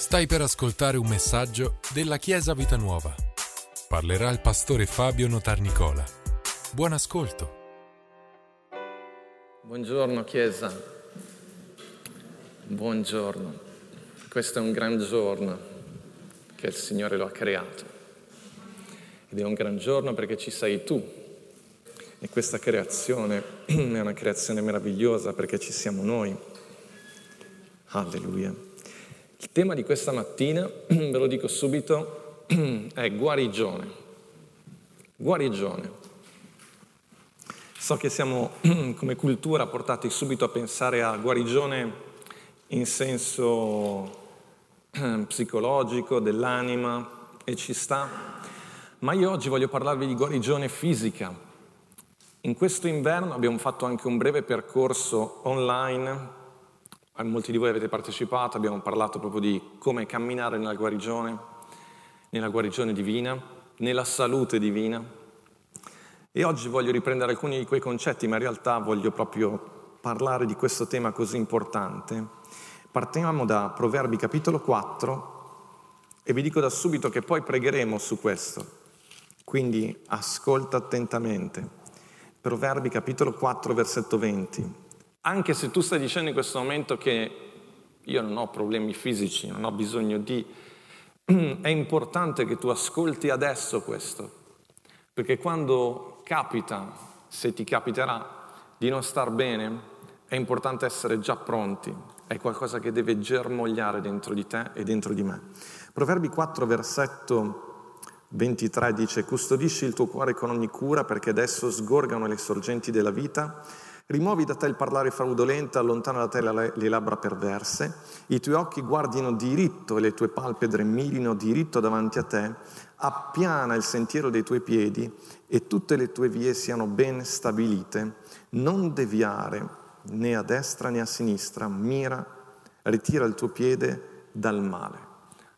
Stai per ascoltare un messaggio della Chiesa Vita Nuova. Parlerà il pastore Fabio Notarnicola. Buon ascolto. Buongiorno Chiesa, buongiorno. Questo è un gran giorno che il Signore lo ha creato. Ed è un gran giorno perché ci sei tu. E questa creazione è una creazione meravigliosa perché ci siamo noi. Alleluia. Il tema di questa mattina, ve lo dico subito, è guarigione. Guarigione. So che siamo come cultura portati subito a pensare a guarigione in senso psicologico, dell'anima, e ci sta, ma io oggi voglio parlarvi di guarigione fisica. In questo inverno abbiamo fatto anche un breve percorso online molti di voi avete partecipato, abbiamo parlato proprio di come camminare nella guarigione, nella guarigione divina, nella salute divina. E oggi voglio riprendere alcuni di quei concetti, ma in realtà voglio proprio parlare di questo tema così importante. Partiamo da Proverbi capitolo 4 e vi dico da subito che poi pregheremo su questo. Quindi ascolta attentamente. Proverbi capitolo 4 versetto 20. Anche se tu stai dicendo in questo momento che io non ho problemi fisici, non ho bisogno di... È importante che tu ascolti adesso questo, perché quando capita, se ti capiterà, di non star bene, è importante essere già pronti, è qualcosa che deve germogliare dentro di te e dentro di me. Proverbi 4, versetto 23 dice, custodisci il tuo cuore con ogni cura perché adesso sgorgano le sorgenti della vita Rimuovi da te il parlare fraudolento, allontana da te le labbra perverse, i tuoi occhi guardino diritto e le tue palpebre mirino diritto davanti a te, appiana il sentiero dei tuoi piedi e tutte le tue vie siano ben stabilite, non deviare né a destra né a sinistra, mira, ritira il tuo piede dal male.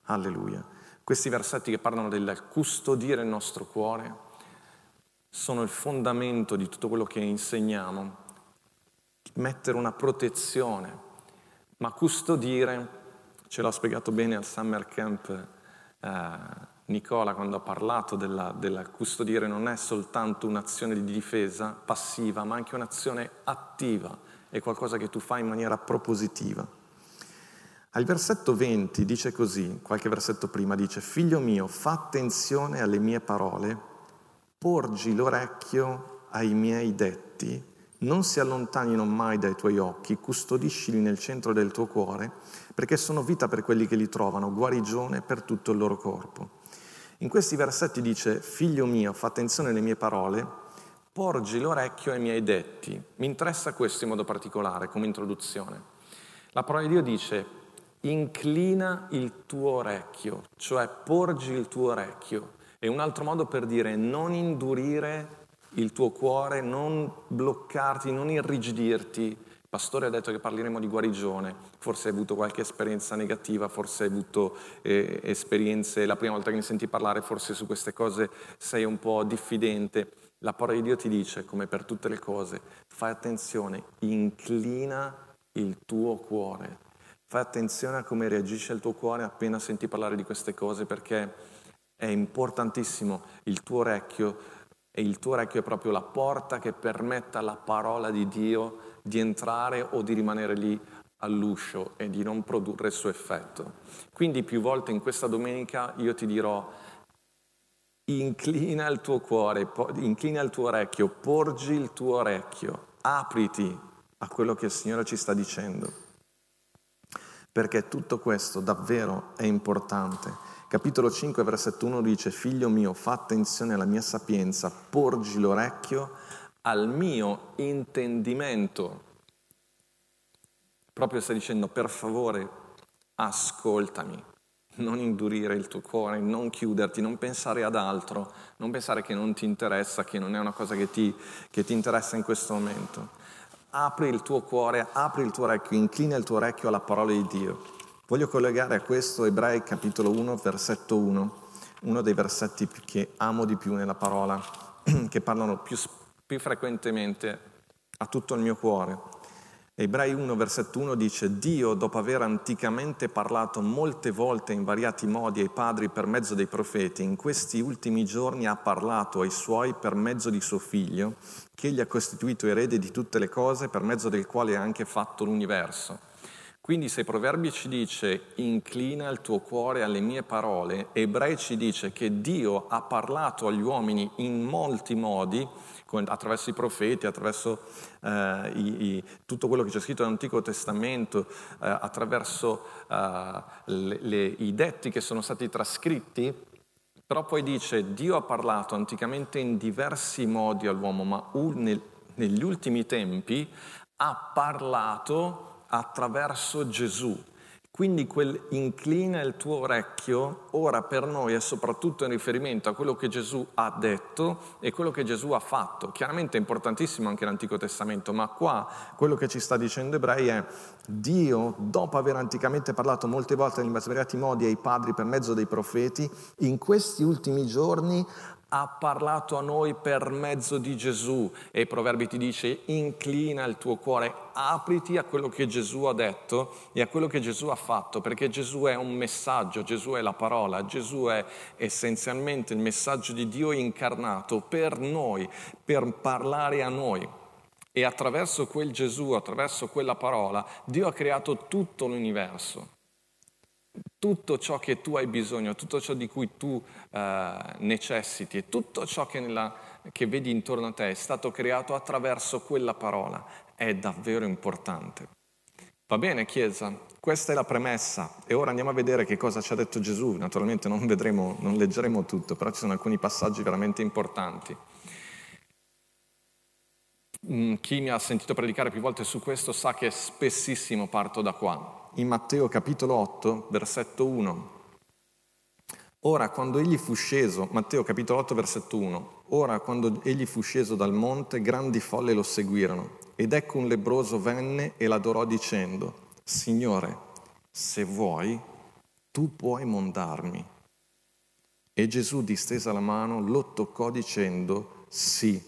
Alleluia. Questi versetti che parlano del custodire il nostro cuore sono il fondamento di tutto quello che insegniamo mettere una protezione, ma custodire, ce l'ha spiegato bene al summer camp eh, Nicola quando ha parlato della, della custodire, non è soltanto un'azione di difesa passiva, ma anche un'azione attiva, è qualcosa che tu fai in maniera propositiva. Al versetto 20 dice così, qualche versetto prima dice, figlio mio, fa attenzione alle mie parole, porgi l'orecchio ai miei detti non si allontanino mai dai tuoi occhi, custodiscili nel centro del tuo cuore, perché sono vita per quelli che li trovano, guarigione per tutto il loro corpo. In questi versetti dice, figlio mio, fa attenzione alle mie parole, porgi l'orecchio ai miei detti. Mi interessa questo in modo particolare come introduzione. La parola di Dio dice, inclina il tuo orecchio, cioè porgi il tuo orecchio. È un altro modo per dire non indurire il tuo cuore, non bloccarti, non irrigidirti. Il pastore ha detto che parleremo di guarigione, forse hai avuto qualche esperienza negativa, forse hai avuto eh, esperienze, la prima volta che mi senti parlare, forse su queste cose sei un po' diffidente. La parola di Dio ti dice, come per tutte le cose, fai attenzione, inclina il tuo cuore. Fai attenzione a come reagisce il tuo cuore appena senti parlare di queste cose perché è importantissimo il tuo orecchio e il tuo orecchio è proprio la porta che permette alla parola di Dio di entrare o di rimanere lì all'uscio e di non produrre il suo effetto. Quindi più volte in questa domenica io ti dirò inclina il tuo cuore, inclina il tuo orecchio, porgi il tuo orecchio, apriti a quello che il Signore ci sta dicendo. Perché tutto questo davvero è importante Capitolo 5, versetto 1 dice, Figlio mio, fa attenzione alla mia sapienza, porgi l'orecchio al mio intendimento. Proprio sta dicendo, per favore, ascoltami, non indurire il tuo cuore, non chiuderti, non pensare ad altro, non pensare che non ti interessa, che non è una cosa che ti, che ti interessa in questo momento. Apri il tuo cuore, apri il tuo orecchio, inclina il tuo orecchio alla parola di Dio. Voglio collegare a questo Ebrei capitolo 1, versetto 1, uno dei versetti che amo di più nella parola, che parlano più, più frequentemente a tutto il mio cuore. Ebrei 1, versetto 1 dice, Dio, dopo aver anticamente parlato molte volte in variati modi ai padri per mezzo dei profeti, in questi ultimi giorni ha parlato ai suoi per mezzo di suo figlio, che egli ha costituito erede di tutte le cose, per mezzo del quale ha anche fatto l'universo. Quindi se Proverbi ci dice inclina il tuo cuore alle mie parole, Ebrei ci dice che Dio ha parlato agli uomini in molti modi, attraverso i profeti, attraverso eh, i, i, tutto quello che c'è scritto nell'Antico Testamento, eh, attraverso eh, le, le, i detti che sono stati trascritti, però poi dice Dio ha parlato anticamente in diversi modi all'uomo, ma un, nel, negli ultimi tempi ha parlato attraverso Gesù. Quindi quel inclina il tuo orecchio ora per noi è soprattutto in riferimento a quello che Gesù ha detto e quello che Gesù ha fatto. Chiaramente è importantissimo anche l'Antico Testamento, ma qua quello che ci sta dicendo Ebrei è Dio, dopo aver anticamente parlato molte volte in svariati modi ai padri per mezzo dei profeti, in questi ultimi giorni ha parlato a noi per mezzo di Gesù. E i proverbi ti dice inclina il tuo cuore, apriti a quello che Gesù ha detto e a quello che Gesù ha fatto, perché Gesù è un messaggio, Gesù è la parola, Gesù è essenzialmente il messaggio di Dio incarnato per noi, per parlare a noi. E attraverso quel Gesù, attraverso quella parola, Dio ha creato tutto l'universo tutto ciò che tu hai bisogno, tutto ciò di cui tu uh, necessiti e tutto ciò che, nella, che vedi intorno a te è stato creato attraverso quella parola. È davvero importante. Va bene, Chiesa? Questa è la premessa e ora andiamo a vedere che cosa ci ha detto Gesù. Naturalmente non, vedremo, non leggeremo tutto, però ci sono alcuni passaggi veramente importanti. Mm, chi mi ha sentito predicare più volte su questo sa che spessissimo parto da qua in Matteo capitolo 8, versetto 1. Ora quando egli fu sceso, Matteo capitolo 8, versetto 1, ora quando egli fu sceso dal monte, grandi folle lo seguirono. Ed ecco un lebroso venne e l'adorò dicendo, Signore, se vuoi, tu puoi mondarmi. E Gesù distesa la mano, lo toccò dicendo, sì,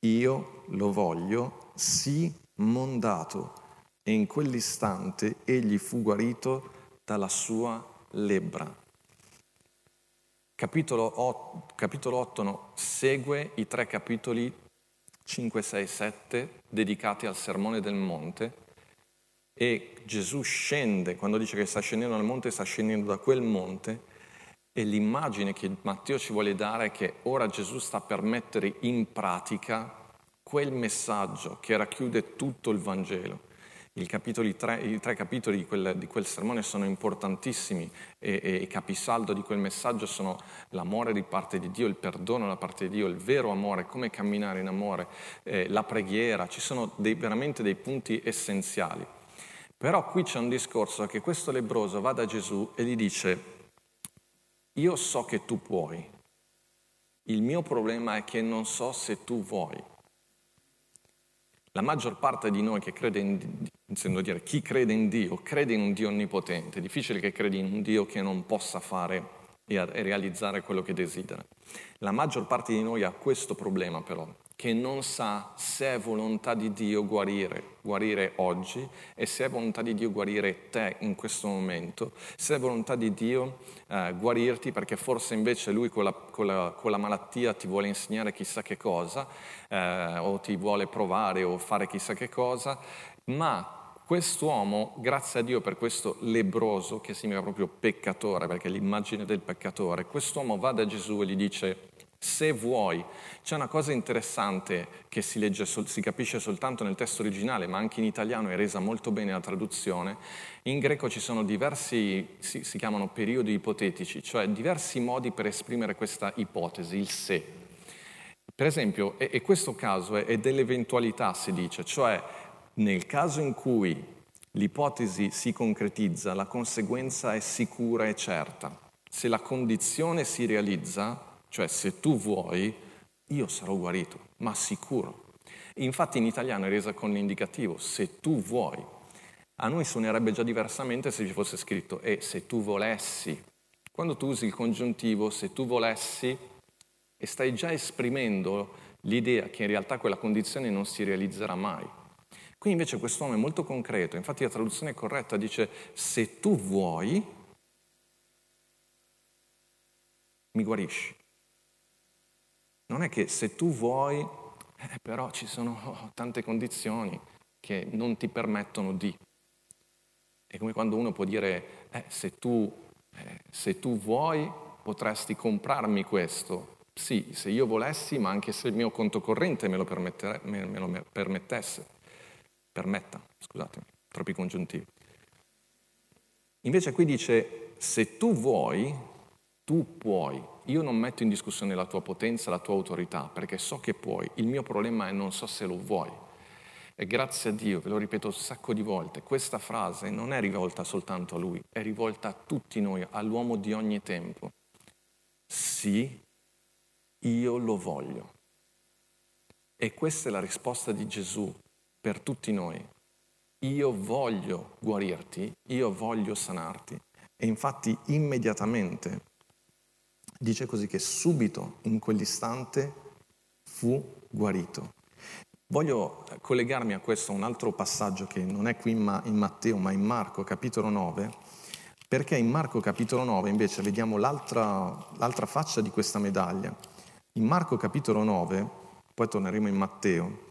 io lo voglio, sì, mondato e in quell'istante egli fu guarito dalla sua lebbra. Capitolo 8, capitolo 8 no, segue i tre capitoli 5, 6, 7 dedicati al Sermone del Monte e Gesù scende, quando dice che sta scendendo dal monte, sta scendendo da quel monte e l'immagine che Matteo ci vuole dare è che ora Gesù sta per mettere in pratica quel messaggio che racchiude tutto il Vangelo. Tre, I, tre, capitoli di quel, di quel, sermone sono importantissimi e, e, i capisaldo di quel messaggio sono l'amore di parte di Dio, il perdono da parte di Dio, il vero amore, come camminare in amore, eh, la preghiera, ci sono dei, veramente dei punti essenziali. Però qui c'è un discorso che questo lebroso va da Gesù e gli dice, io so che tu puoi, il mio problema è che non so se tu vuoi. La maggior parte di noi che crede in Dio, dire, chi crede in Dio, crede in un Dio onnipotente. È difficile che credi in un Dio che non possa fare e realizzare quello che desidera. La maggior parte di noi ha questo problema però, che non sa se è volontà di Dio guarire, guarire oggi e se è volontà di Dio guarire te in questo momento, se è volontà di Dio eh, guarirti perché forse invece Lui con la, con, la, con la, malattia ti vuole insegnare chissà che cosa eh, o ti vuole provare o fare chissà che cosa, ma quest'uomo, grazie a Dio per questo lebroso, che significa proprio peccatore, perché è l'immagine del peccatore, quest'uomo va da Gesù e gli dice se vuoi. C'è una cosa interessante che si, legge, si, capisce soltanto nel testo originale, ma anche in italiano è resa molto bene la traduzione. In greco ci sono diversi, si, si chiamano periodi ipotetici, cioè diversi modi per esprimere questa ipotesi, il se. Per esempio, e, e questo caso è, è dell'eventualità, si dice, cioè nel caso in cui l'ipotesi si concretizza, la conseguenza è sicura e certa. Se la condizione si realizza, cioè se tu vuoi, io sarò guarito, ma sicuro. Infatti in italiano è resa con l'indicativo, se tu vuoi. A noi suonerebbe già diversamente se ci fosse scritto e se tu volessi. Quando tu usi il congiuntivo, se tu volessi, e stai già esprimendo l'idea che in realtà quella condizione non si realizzerà mai. Qui invece quest'uomo è molto concreto, infatti la traduzione corretta dice se tu vuoi, mi guarisci. Non è che se tu vuoi, eh, però ci sono tante condizioni che non ti permettono di. È come quando uno può dire, eh, se, tu, eh, se tu vuoi potresti comprarmi questo. Sì, se io volessi, ma anche se il mio conto corrente me lo, me, me lo permettesse. Permetta, scusatemi, troppi congiuntivi. Invece qui dice, se tu vuoi, tu puoi. Io non metto in discussione la tua potenza, la tua autorità, perché so che puoi. Il mio problema è non so se lo vuoi. E grazie a Dio, ve lo ripeto un sacco di volte, questa frase non è rivolta soltanto a lui, è rivolta a tutti noi, all'uomo di ogni tempo. Sì, io lo voglio. E questa è la risposta di Gesù per tutti noi. Io voglio guarirti, io voglio sanarti. E infatti immediatamente dice così che subito, in quell'istante, fu guarito. Voglio collegarmi a questo un altro passaggio che non è qui in Matteo, ma in Marco, capitolo 9, perché in Marco, capitolo 9, invece, vediamo l'altra, l'altra faccia di questa medaglia. In Marco, capitolo 9, poi torneremo in Matteo,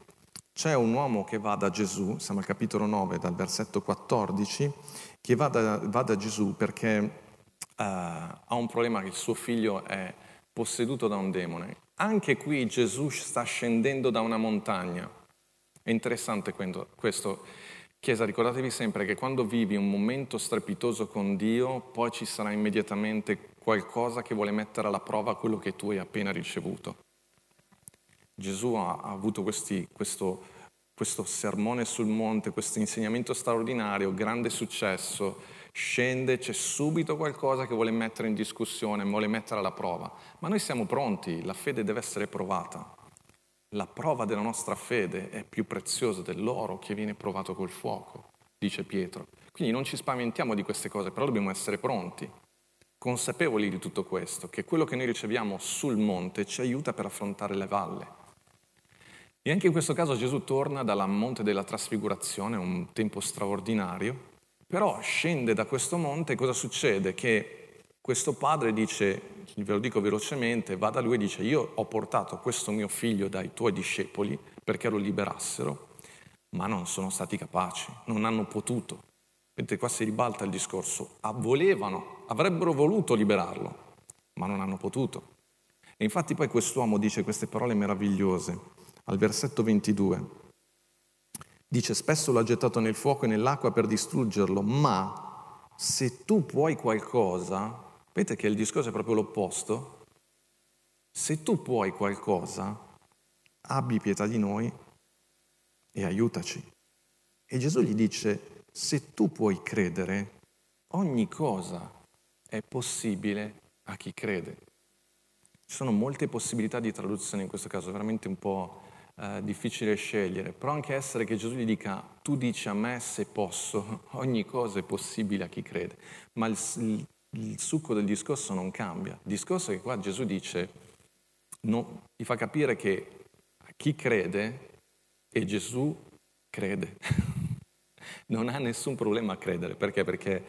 c'è un uomo che va da Gesù, siamo al capitolo 9, dal versetto 14, che va da, va da Gesù perché ha un problema che il suo figlio è posseduto da un demone anche qui Gesù sta scendendo da una montagna. È interessante questo. Chiesa, ricordatevi sempre che quando vivi un momento strepitoso con Dio, poi ci sarà immediatamente qualcosa che vuole mettere alla prova quello che tu hai appena ricevuto. Gesù ha, avuto questi, questo, questo sermone sul monte, questo insegnamento straordinario, grande successo, scende, c'è subito qualcosa che vuole mettere in discussione, vuole mettere alla prova. Ma noi siamo pronti, la fede deve essere provata. La prova della nostra fede è più preziosa dell'oro che viene provato col fuoco, dice Pietro. Quindi non ci spaventiamo di queste cose, però dobbiamo essere pronti, consapevoli di tutto questo, che quello che noi riceviamo sul monte ci aiuta per affrontare le valle. E anche in questo caso Gesù torna dalla monte della trasfigurazione, un tempo straordinario, però scende da questo monte e cosa succede? Che questo padre dice, ve lo dico velocemente, va da lui e dice io ho portato questo mio figlio dai tuoi discepoli perché lo liberassero, ma non sono stati capaci, non hanno potuto. Vedete, qua si ribalta il discorso. Ah, volevano, avrebbero voluto liberarlo, ma non hanno potuto. E infatti poi quest'uomo dice queste parole meravigliose al versetto 22. Dice, spesso l'ha gettato nel fuoco e nell'acqua per distruggerlo, ma se tu puoi qualcosa, vedete che il discorso è proprio l'opposto? Se tu puoi qualcosa, abbi pietà di noi e aiutaci. E Gesù gli dice, se tu puoi credere, ogni cosa è possibile a chi crede. Ci sono molte possibilità di traduzione in questo caso, veramente un po' eh, difficile scegliere, però anche essere che Gesù gli dica tu dici a me se posso, ogni cosa è possibile a chi crede, ma il, il, il succo del discorso non cambia. Il discorso è che qua Gesù dice, no, gli fa capire che a chi crede e Gesù crede. non ha nessun problema a credere, perché? Perché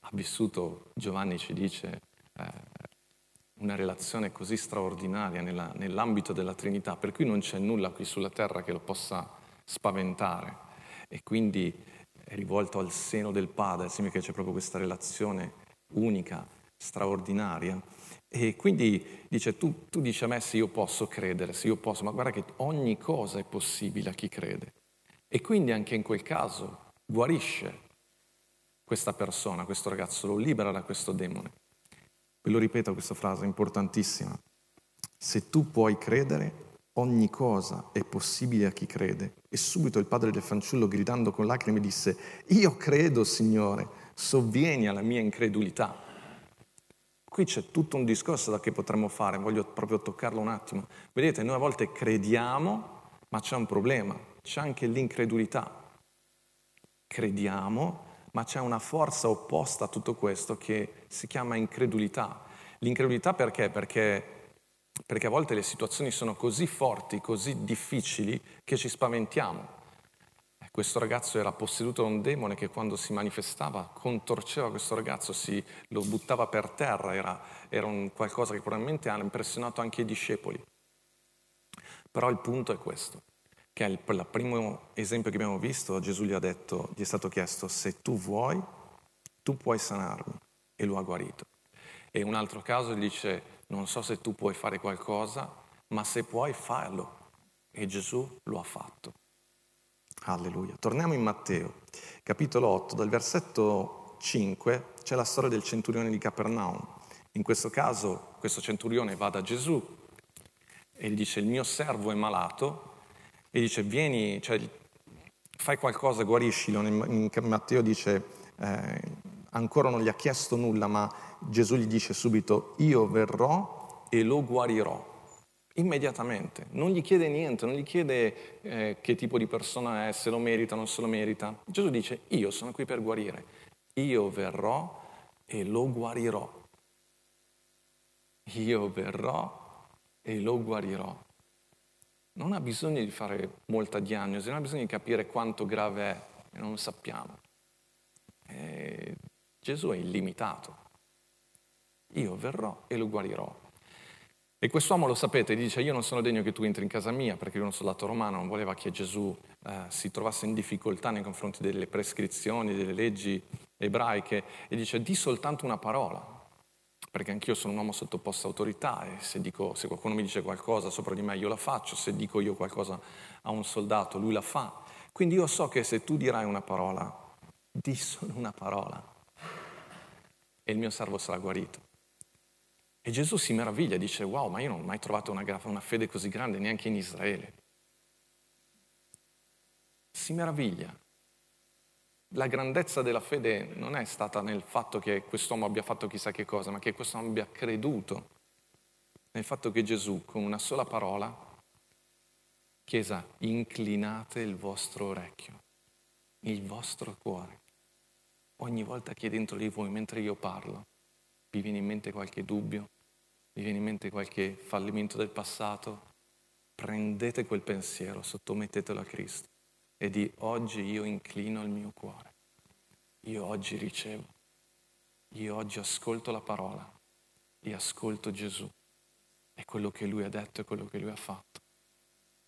ha vissuto, Giovanni ci dice, eh, una relazione così straordinaria nella, nell'ambito della Trinità, per cui non c'è nulla qui sulla terra che lo possa spaventare e quindi è rivolto al seno del Padre, significa che c'è proprio questa relazione unica, straordinaria. E quindi dice, tu, tu dici a me se io posso credere, se io posso, ma guarda che ogni cosa è possibile a chi crede. E quindi anche in quel caso guarisce questa persona, questo ragazzo, lo libera da questo demone. Ve lo ripeto questa frase importantissima. Se tu puoi credere, ogni cosa è possibile a chi crede. E subito il padre del fanciullo, gridando con lacrime, disse, io credo, Signore, sovvieni alla mia incredulità. Qui c'è tutto un discorso da che potremmo fare, voglio proprio toccarlo un attimo. Vedete, noi a volte crediamo, ma c'è un problema, c'è anche l'incredulità. Crediamo, ma c'è una forza opposta a tutto questo che si chiama incredulità. L'incredulità perché? Perché, perché a volte le situazioni sono così forti, così difficili, che ci spaventiamo. questo ragazzo era posseduto da un demone che quando si manifestava contorceva questo ragazzo, si, lo buttava per terra, era, era un qualcosa che probabilmente ha impressionato anche i discepoli. Però il punto è questo, che è il, primo esempio che abbiamo visto, Gesù gli detto, gli è stato chiesto, se tu vuoi, tu puoi sanarmi, e lo ha guarito. E un altro caso gli dice, non so se tu puoi fare qualcosa, ma se puoi farlo. E Gesù lo ha fatto. Alleluia. Torniamo in Matteo, capitolo 8, dal versetto 5 c'è la storia del centurione di Capernaum. In questo caso questo centurione va da Gesù e gli dice il mio servo è malato e dice vieni, cioè, fai qualcosa, guariscilo. Matteo dice eh, ancora non gli ha chiesto nulla, ma Gesù gli dice subito io verrò e lo guarirò immediatamente, non gli chiede niente, non gli chiede eh, che tipo di persona è, se lo merita o non se lo merita. Gesù dice, io sono qui per guarire, io verrò e lo guarirò. Io verrò e lo guarirò. Non ha bisogno di fare molta diagnosi, non ha bisogno di capire quanto grave è, e non lo sappiamo. E Gesù è illimitato. Io verrò e lo guarirò. E quest'uomo lo sapete, dice io non sono degno che tu entri in casa mia perché lui è un soldato romano, non voleva che Gesù eh, si trovasse in difficoltà nei confronti delle prescrizioni, delle leggi ebraiche e dice di soltanto una parola, perché anch'io sono un uomo sottoposto a autorità e se, dico, se qualcuno mi dice qualcosa sopra di me io la faccio, se dico io qualcosa a un soldato lui la fa. Quindi io so che se tu dirai una parola, di solo una parola e il mio servo sarà guarito. E Gesù si meraviglia, dice, wow, ma io non ho mai trovato una, una fede così grande neanche in Israele. Si meraviglia. La grandezza della fede non è stata nel fatto che quest'uomo abbia fatto chissà che cosa, ma che quest'uomo abbia creduto nel fatto che Gesù, con una sola parola, Chiesa, inclinate il vostro orecchio, il vostro cuore. Ogni volta che dentro di voi, mentre io parlo, vi viene in mente qualche dubbio, vi viene in mente qualche fallimento del passato, prendete quel pensiero, sottomettetelo a Cristo e di oggi io inclino il mio cuore, io oggi ricevo, io oggi ascolto la parola e ascolto Gesù e quello che lui ha detto e quello che lui ha fatto.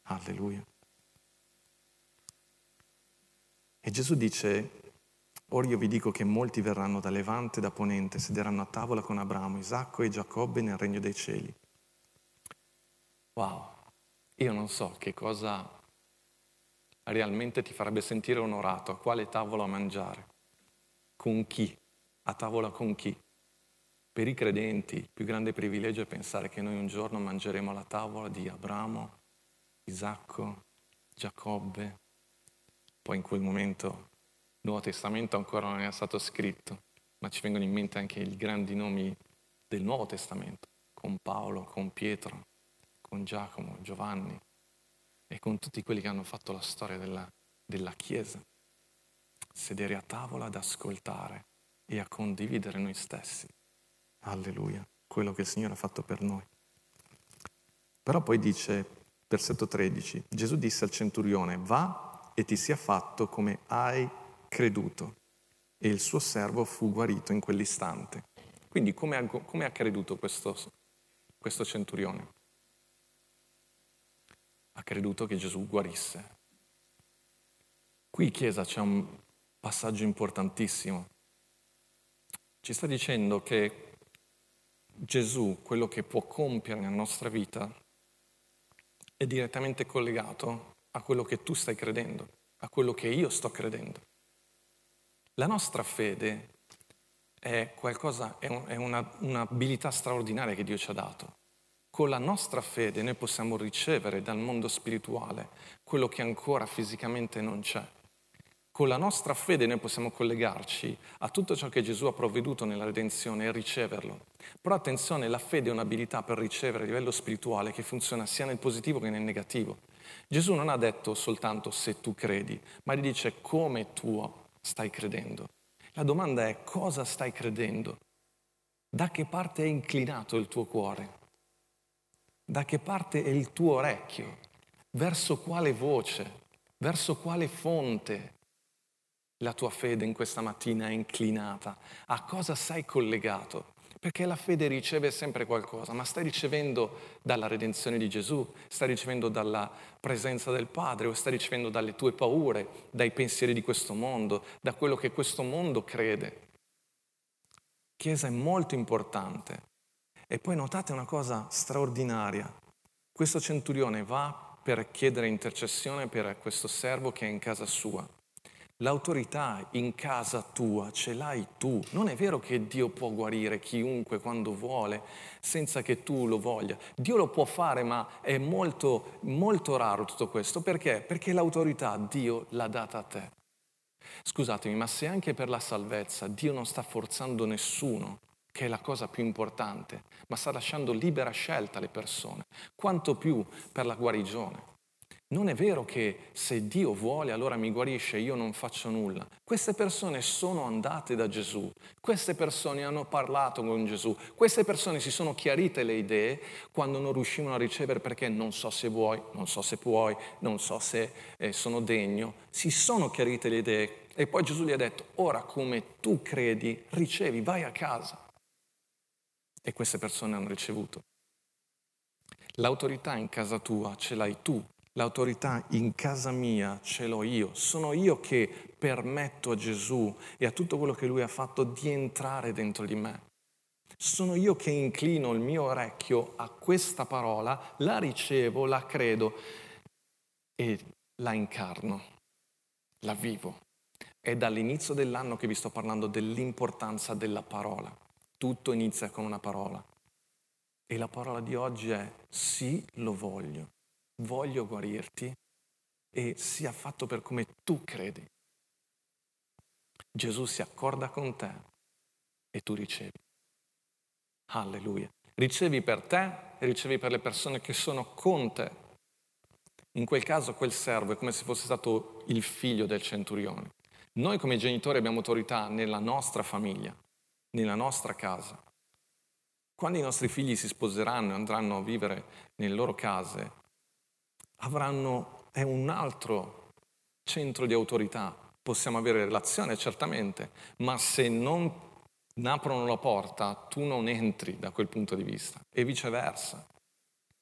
Alleluia. E Gesù dice, Ora io vi dico che molti verranno da Levante e da Ponente, sederanno a tavola con Abramo, Isacco e Giacobbe nel regno dei cieli. Wow, io non so che cosa realmente ti farebbe sentire onorato, a quale tavola mangiare, con chi, a tavola con chi. Per i credenti il più grande privilegio è pensare che noi un giorno mangeremo alla tavola di Abramo, Isacco, Giacobbe, poi in quel momento Nuovo Testamento ancora non è stato scritto, ma ci vengono in mente anche i grandi nomi del Nuovo Testamento, con Paolo, con Pietro, con Giacomo, Giovanni e con tutti quelli che hanno fatto la storia della, della Chiesa. Sedere a tavola ad ascoltare e a condividere noi stessi. Alleluia, quello che il Signore ha fatto per noi. Però poi dice, versetto 13, Gesù disse al centurione, va e ti sia fatto come hai creduto e il suo servo fu guarito in quell'istante. Quindi come ha, come ha creduto questo, questo centurione? Ha creduto che Gesù guarisse. Qui, Chiesa, c'è un passaggio importantissimo. Ci sta dicendo che Gesù, quello che può compiere nella nostra vita, è direttamente collegato a quello che tu stai credendo, a quello che io sto credendo. La nostra fede è qualcosa, è, un, è una, un'abilità straordinaria che Dio ci ha dato. Con la nostra fede noi possiamo ricevere dal mondo spirituale quello che ancora fisicamente non c'è. Con la nostra fede noi possiamo collegarci a tutto ciò che Gesù ha provveduto nella redenzione e riceverlo. Però attenzione, la fede è un'abilità per ricevere a livello spirituale che funziona sia nel positivo che nel negativo. Gesù non ha detto soltanto se tu credi, ma gli dice come tu stai credendo? La domanda è cosa stai credendo? Da che parte è inclinato il tuo cuore? Da che parte è il tuo orecchio? Verso quale voce Verso quale fonte la tua fede in questa mattina è inclinata? A cosa sei collegato? Perché la fede riceve sempre qualcosa, ma stai ricevendo dalla redenzione di Gesù, stai ricevendo dalla presenza del Padre o stai ricevendo dalle tue paure, dai pensieri di questo mondo, da quello che questo mondo crede. Chiesa è molto importante. E poi notate una cosa straordinaria. Questo centurione va per chiedere intercessione per questo servo che è in casa sua. L'autorità in casa tua ce l'hai tu. Non è vero che Dio può guarire chiunque quando vuole senza che tu lo voglia. Dio lo può fare, ma è molto, molto raro tutto questo. Perché? Perché l'autorità Dio l'ha data a te. Scusatemi, ma se anche per la salvezza Dio non sta forzando nessuno, che è la cosa più importante, ma sta lasciando libera scelta alle persone, quanto più per la guarigione. Non è vero che se Dio vuole allora mi guarisce io non faccio nulla. Queste persone sono andate da Gesù, queste persone hanno parlato con Gesù, queste persone si sono chiarite le idee quando non riuscivano a ricevere perché non so se vuoi, non so se puoi, non so se eh, sono degno. Si sono chiarite le idee e poi Gesù gli ha detto, ora come tu credi, ricevi, vai a casa. E queste persone hanno ricevuto. L'autorità in casa tua ce l'hai tu L'autorità in casa mia ce l'ho io, sono io che permetto a Gesù e a tutto quello che lui ha fatto di entrare dentro di me. Sono io che inclino il mio orecchio a questa parola, la ricevo, la credo e la incarno, la vivo. È dall'inizio dell'anno che vi sto parlando dell'importanza della parola. Tutto inizia con una parola. E la parola di oggi è sì, lo voglio voglio guarirti e sia fatto per come tu credi. Gesù si accorda con te e tu ricevi. Alleluia. Ricevi per te e ricevi per le persone che sono con te. In quel caso quel servo è come se fosse stato il figlio del centurione. Noi come genitori abbiamo autorità nella nostra famiglia, nella nostra casa. Quando i nostri figli si sposeranno e andranno a vivere nelle loro case, avranno, è un altro centro di autorità. Possiamo avere relazione certamente, ma se non aprono la porta, tu non entri da quel punto di vista e viceversa.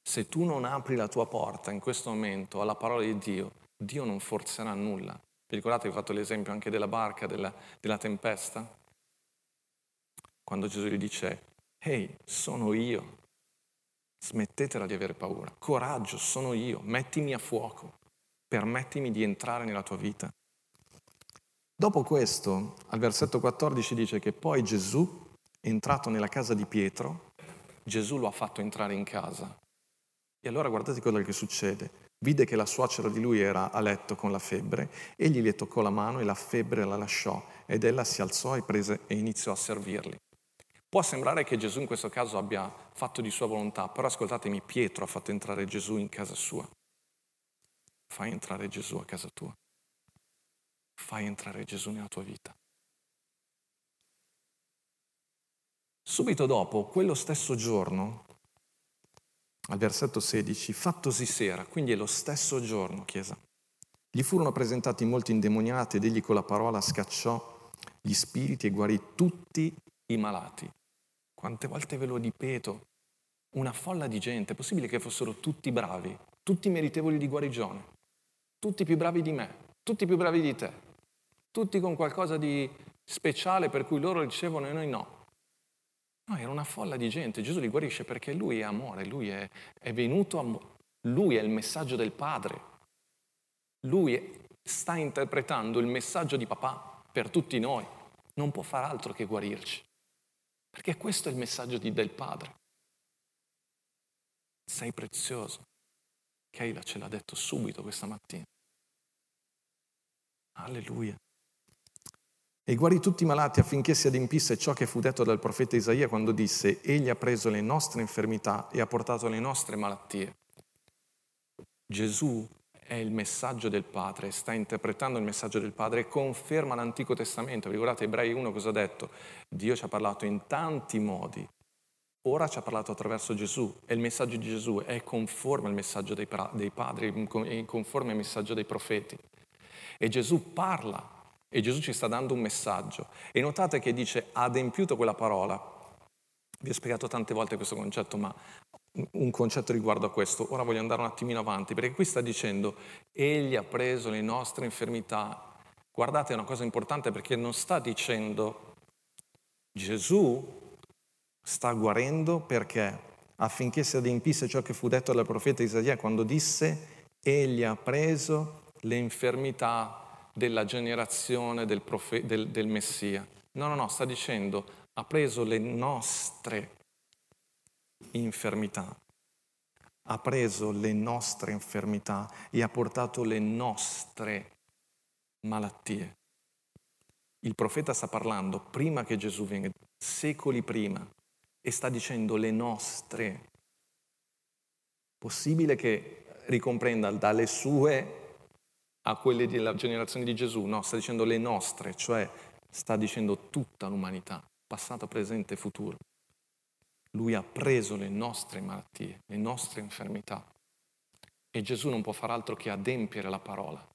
Se tu non apri la tua porta in questo momento alla parola di Dio, Dio non forzerà nulla. Vi ricordate che ho fatto l'esempio anche della barca, della, della tempesta? Quando Gesù gli dice, ehi, sono io, Smettetela di avere paura. Coraggio, sono io. Mettimi a fuoco. Permettimi di entrare nella tua vita. Dopo questo, al versetto 14 dice che poi Gesù, entrato nella casa di Pietro, Gesù lo ha fatto entrare in casa. E allora guardate cosa che succede. Vide che la suocera di lui era a letto con la febbre, egli le toccò la mano e la febbre la lasciò ed ella si alzò e, prese, e iniziò a servirli. Può sembrare che Gesù in questo caso abbia fatto di sua volontà, però ascoltatemi, Pietro ha fatto entrare Gesù in casa sua. Fai entrare Gesù a casa tua. Fai entrare Gesù nella tua vita. Subito dopo, quello stesso giorno, al versetto 16, fattosi sera, quindi è lo stesso giorno, Chiesa, gli furono presentati molti indemoniati ed egli con la parola scacciò gli spiriti e guarì tutti i malati. Quante volte ve lo ripeto? Una folla di gente, è possibile che fossero tutti bravi, tutti meritevoli di guarigione, tutti più bravi di me, tutti più bravi di te, tutti con qualcosa di speciale per cui loro ricevono e noi no. No, era una folla di gente, Gesù li guarisce perché lui è amore, lui è, è venuto, a, lui è il messaggio del Padre, lui sta interpretando il messaggio di papà per tutti noi, non può far altro che guarirci. Perché questo è il messaggio di, del Padre. Sei prezioso. Keila ce l'ha detto subito questa mattina. Alleluia. E guarì tutti i malati affinché si adempisse ciò che fu detto dal profeta Isaia quando disse, Egli ha preso le nostre infermità e ha portato le nostre malattie. Gesù è il messaggio del Padre, sta interpretando il messaggio del Padre e conferma l'Antico Testamento. Vi ricordate Ebrei 1 cosa ha detto? Dio ci ha parlato in tanti modi. ora ci ha parlato attraverso Gesù e il messaggio di Gesù è conforme al messaggio dei, dei padri, è conforme al messaggio dei profeti. E Gesù parla e Gesù ci sta dando un messaggio. E notate che dice ha adempiuto quella parola. Vi ho spiegato tante volte questo concetto, ma un concetto riguardo a questo. Ora voglio andare un attimino avanti, perché qui sta dicendo, egli ha preso le nostre infermità. Guardate, è una cosa importante perché non sta dicendo, Gesù sta guarendo perché affinché si adempisse ciò che fu detto dal profeta Isaia quando disse, egli ha preso le infermità della generazione del, profe- del, del Messia. No, no, no, sta dicendo, ha preso le nostre infermità. Ha preso le nostre infermità e ha portato le nostre malattie. Il profeta sta parlando prima che Gesù venga, secoli prima, e sta dicendo le nostre. Possibile che ricomprenda dalle sue a quelle della generazione di Gesù? No, sta dicendo le nostre, cioè sta dicendo tutta l'umanità, passato, presente e futuro. Lui ha preso le nostre malattie, le nostre infermità. E Gesù non può fare altro che adempiere la parola.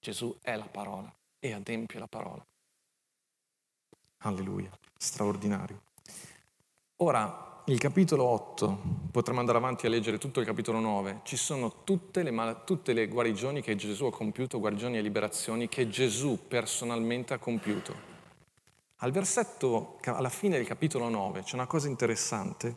Gesù è la parola e adempie la parola. Alleluia, straordinario. Ora, il capitolo 8, potremmo andare avanti a leggere tutto il capitolo 9, ci sono tutte le, mal- tutte le guarigioni che Gesù ha compiuto, guarigioni e liberazioni che Gesù personalmente ha compiuto. Al versetto, alla fine del capitolo 9 c'è una cosa interessante.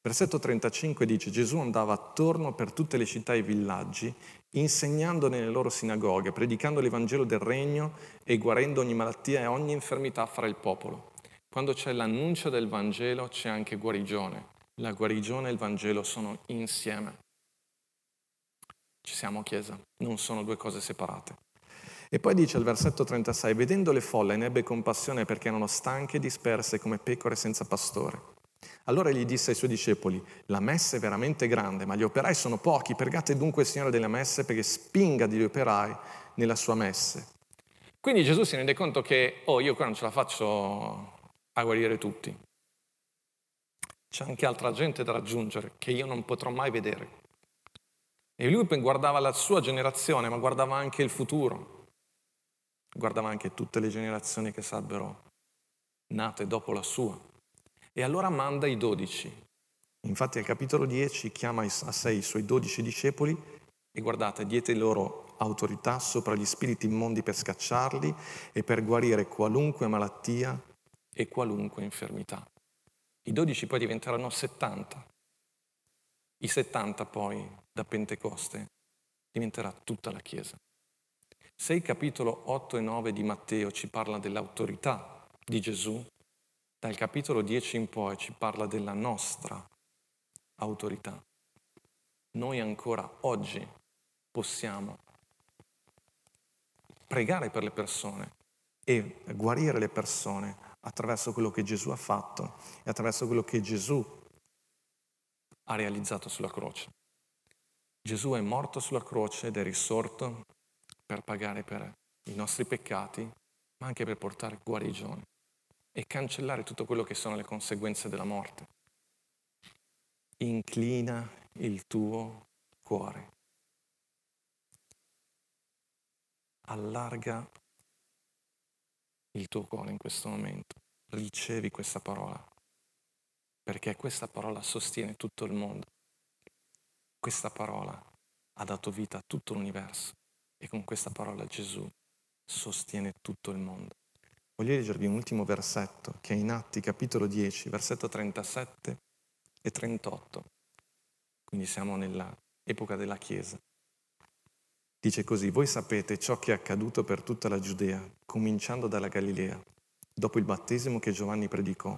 Versetto 35 dice Gesù andava attorno per tutte le città e i villaggi, insegnando nelle loro sinagoghe, predicando l'Evangelo del Regno e guarendo ogni malattia e ogni infermità fra il popolo. Quando c'è l'annuncio del Vangelo c'è anche guarigione. La guarigione e il Vangelo sono insieme. Ci siamo, Chiesa, non sono due cose separate. E poi dice al versetto 36, vedendo le folle ne ebbe compassione perché erano stanche e disperse come pecore senza pastore. Allora gli disse ai suoi discepoli, la messa è veramente grande, ma gli operai sono pochi, pregate dunque il Signore delle messe perché spinga degli operai nella sua messe. Quindi Gesù si rende conto che, oh, io qua non ce la faccio a guarire tutti. C'è anche altra gente da raggiungere che io non potrò mai vedere. E lui guardava la sua generazione, ma guardava anche il futuro guardava anche tutte le generazioni che sarebbero nate dopo la sua. E allora manda i dodici. Infatti al capitolo 10 chiama a sé i suoi dodici discepoli e guardate, diete loro autorità sopra gli spiriti immondi per scacciarli e per guarire qualunque malattia e qualunque infermità. I dodici poi diventeranno 70. I 70 poi da Pentecoste diventerà tutta la Chiesa. Se il capitolo 8 e 9 di Matteo ci parla dell'autorità di Gesù, dal capitolo 10 in poi ci parla della nostra autorità. Noi ancora oggi possiamo pregare per le persone e guarire le persone attraverso quello che Gesù ha fatto e attraverso quello che Gesù ha realizzato sulla croce. Gesù è morto sulla croce ed è risorto per pagare per i nostri peccati, ma anche per portare guarigione e cancellare tutto quello che sono le conseguenze della morte. Inclina il tuo cuore. Allarga il tuo cuore in questo momento. Ricevi questa parola, perché questa parola sostiene tutto il mondo. Questa parola ha dato vita a tutto l'universo. E con questa parola Gesù sostiene tutto il mondo. Voglio leggervi un ultimo versetto che è in Atti capitolo 10, versetto 37 e 38. Quindi siamo nell'epoca della Chiesa. Dice così, voi sapete ciò che è accaduto per tutta la Giudea, cominciando dalla Galilea, dopo il battesimo che Giovanni predicò,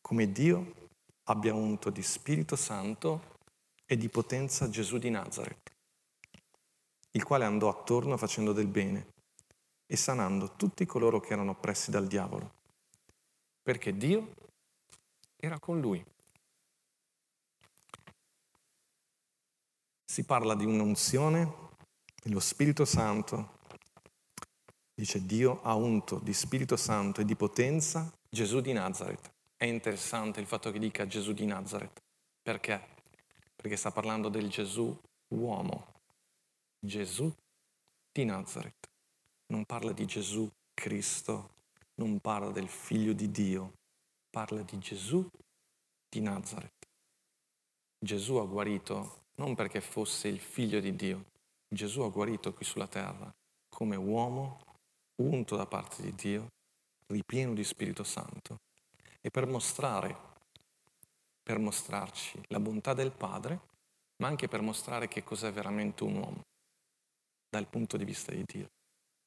come Dio abbia unto di Spirito Santo e di potenza Gesù di Nazareth il quale andò attorno facendo del bene e sanando tutti coloro che erano oppressi dal diavolo, perché Dio era con lui. Si parla di un'unzione, lo Spirito Santo, dice Dio ha unto di Spirito Santo e di potenza Gesù di Nazareth. è interessante il fatto che dica Gesù di Nazareth. Perché? Perché sta parlando del Gesù uomo. Gesù di Nazareth. Non parla di Gesù Cristo, non parla del figlio di Dio, parla di Gesù di Nazareth. Gesù ha guarito non perché fosse il figlio di Dio, Gesù ha guarito qui sulla terra come uomo unto da parte di Dio, ripieno di Spirito Santo e per mostrare, per mostrarci la bontà del Padre, ma anche per mostrare che cos'è veramente un uomo dal punto di vista di Dio,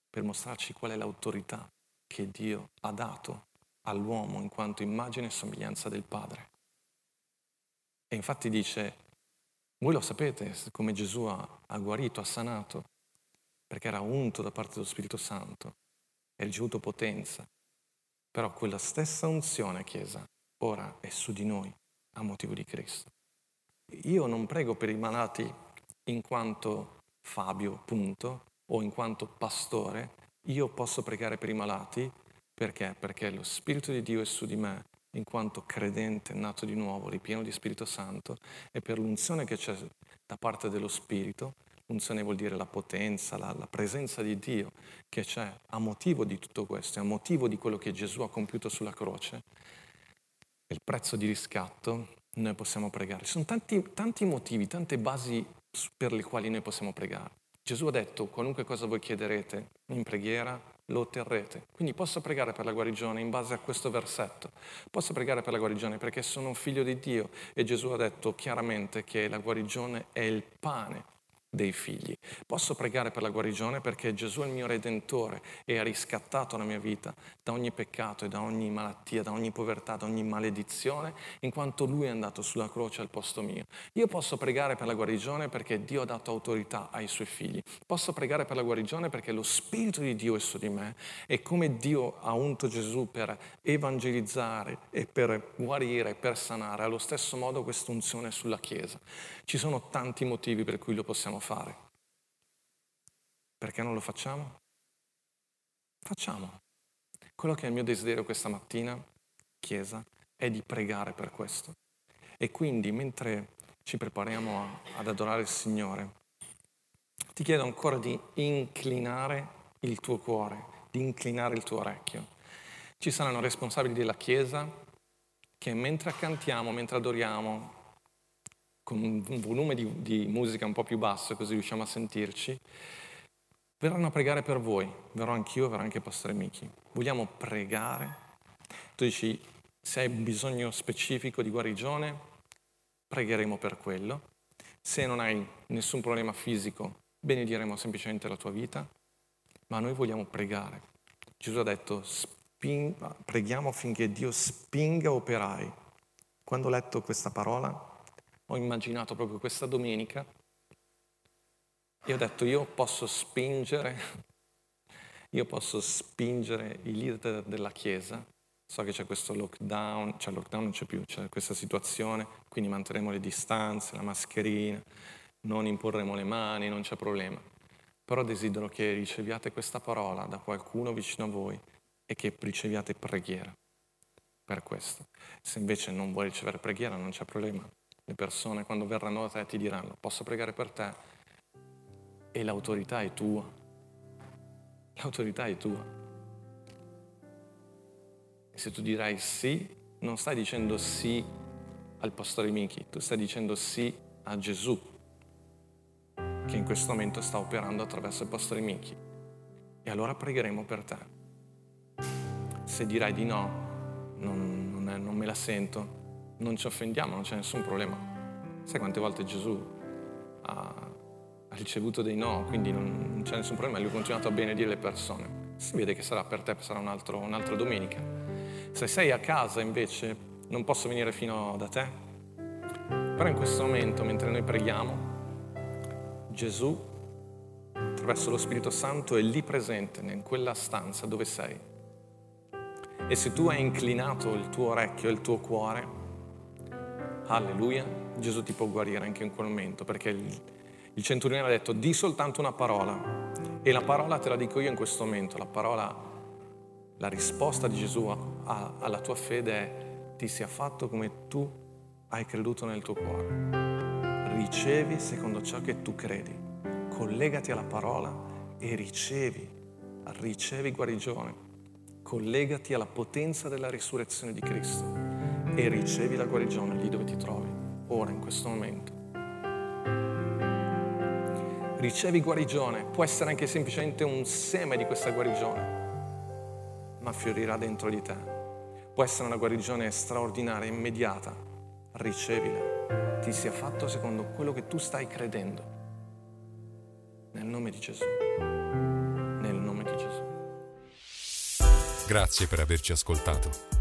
per mostrarci qual è l'autorità che Dio ha dato all'uomo in quanto immagine e somiglianza del Padre. E infatti dice, voi lo sapete come Gesù ha, ha guarito, ha sanato, perché era unto da parte dello Spirito Santo, ha ricevuto potenza. Però quella stessa unzione, Chiesa, ora è su di noi a motivo di Cristo. Io non prego per i malati in quanto Fabio, punto, o in quanto pastore, io posso pregare per i malati perché? Perché lo Spirito di Dio è su di me in quanto credente, nato di nuovo, ripieno di Spirito Santo, e per l'unzione che c'è da parte dello Spirito, l'unzione vuol dire la potenza, la, la presenza di Dio che c'è a motivo di tutto questo, a motivo di quello che Gesù ha compiuto sulla croce, il prezzo di riscatto, noi possiamo pregare. Ci sono tanti, tanti motivi, tante basi per le quali noi possiamo pregare. Gesù ha detto, qualunque cosa voi chiederete in preghiera, lo otterrete. Quindi posso pregare per la guarigione in base a questo versetto. Posso pregare per la guarigione perché sono un figlio di Dio e Gesù ha detto chiaramente che la guarigione è il pane dei figli. Posso pregare per la guarigione perché Gesù è il mio redentore e ha riscattato la mia vita da ogni peccato e da ogni malattia, da ogni povertà, da ogni maledizione, in quanto Lui è andato sulla croce al posto mio. Io posso pregare per la guarigione perché Dio ha dato autorità ai Suoi figli. Posso pregare per la guarigione perché lo Spirito di Dio è su di me e come Dio ha unto Gesù per evangelizzare e per guarire, per sanare, allo stesso modo questa unzione sulla Chiesa. Ci sono tanti motivi per cui lo possiamo fare. Perché non lo facciamo? Facciamo. Quello che è il mio desiderio questa mattina, Chiesa, è di pregare per questo. E quindi mentre ci prepariamo a, ad adorare il Signore, ti chiedo ancora di inclinare il tuo cuore, di inclinare il tuo orecchio. Ci saranno responsabili della Chiesa che mentre cantiamo, mentre adoriamo, con un volume di, di musica un po' più basso, così riusciamo a sentirci, verranno a pregare per voi. Verrò anch'io, verrà anche Pastore Michi. Vogliamo pregare. Tu dici, se hai bisogno specifico di guarigione, pregheremo per quello. Se non hai nessun problema fisico, benediremo semplicemente la tua vita. Ma noi vogliamo pregare. Gesù ha detto, preghiamo affinché Dio spinga operai. Quando ho letto questa parola, ho immaginato proprio questa domenica e ho detto io posso spingere, io posso spingere i leader della Chiesa, so che c'è questo lockdown, cioè lockdown non c'è più, c'è questa situazione, quindi manterremo le distanze, la mascherina, non imporremo le mani, non c'è problema. Però desidero che riceviate questa parola da qualcuno vicino a voi e che riceviate preghiera per questo. Se invece non vuoi ricevere preghiera non c'è problema, le persone quando verranno da te ti diranno posso pregare per te e l'autorità è tua. L'autorità è tua. E se tu dirai sì, non stai dicendo sì al pastore Michi, tu stai dicendo sì a Gesù, che in questo momento sta operando attraverso il pastore Michi. E allora pregheremo per te. Se dirai di no, non, non, è, non me la sento, non ci offendiamo, non c'è nessun problema. Sai quante volte Gesù ha, ha ricevuto dei no, quindi non, non, c'è nessun problema, lui ha continuato a benedire le persone. Si vede che sarà per te, sarà un altro, un'altra domenica. Se sei a casa invece, non posso venire fino da te. Però in questo momento, mentre noi preghiamo, Gesù, attraverso lo Spirito Santo, è lì presente, in quella stanza dove sei. E se tu hai inclinato il tuo orecchio e il tuo cuore, alleluia, Gesù ti può guarire anche in quel momento, perché il, il centurione ha detto di soltanto una parola e la parola te la dico io in questo momento, la parola, la risposta di Gesù a, a, alla tua fede è ti sia fatto come tu hai creduto nel tuo cuore. Ricevi secondo ciò che tu credi. Collegati alla parola e ricevi, ricevi guarigione. Collegati alla potenza della risurrezione di Cristo e ricevi la guarigione lì dove ti trovi, ora, in questo momento. Ricevi guarigione, può essere anche semplicemente un seme di questa guarigione, ma fiorirà dentro di te. Può essere una guarigione straordinaria, immediata. Ricevila. Ti sia fatto secondo quello che tu stai credendo. Nel nome di Gesù. Nel nome di Gesù. Grazie per averci ascoltato.